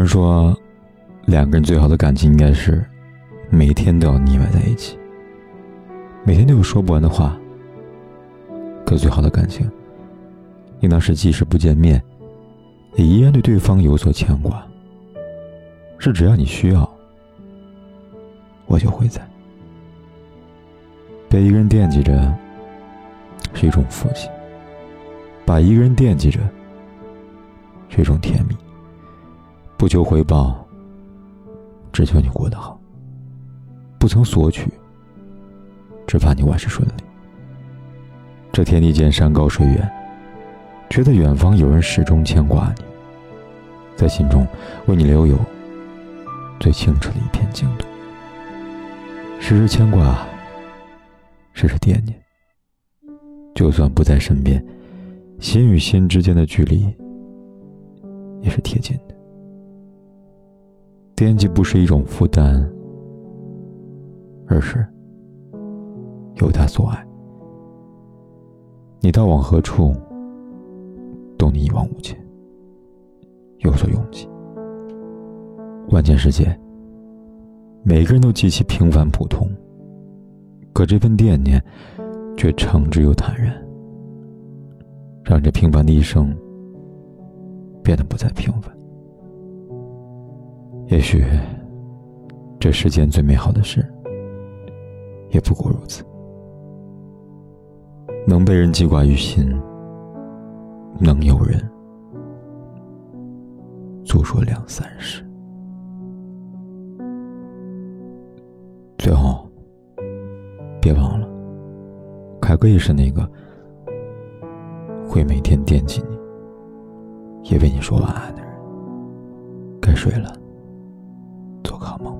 人说，两个人最好的感情应该是每天都要腻歪在一起，每天都有说不完的话。可最好的感情，应当是即使不见面，也依然对对方有所牵挂。是只要你需要，我就会在。被一个人惦记着，是一种福气；把一个人惦记着，是一种甜蜜。不求回报，只求你过得好。不曾索取，只怕你万事顺利。这天地间山高水远，觉得远方有人始终牵挂你，在心中为你留有最清澈的一片净土。时时牵挂。时时惦念，就算不在身边，心与心之间的距离也是贴近的。惦记不是一种负担，而是有他所爱。你到往何处，都你一往无前，有所拥挤。万千世界，每个人都极其平凡普通。可这份惦念，却诚挚又坦然，让这平凡的一生变得不再平凡。也许，这世间最美好的事，也不过如此。能被人记挂于心，能有人诉说两三事。最后。别忘了，凯哥也是那个会每天惦记你，也为你说晚安的人。该睡了，做个好梦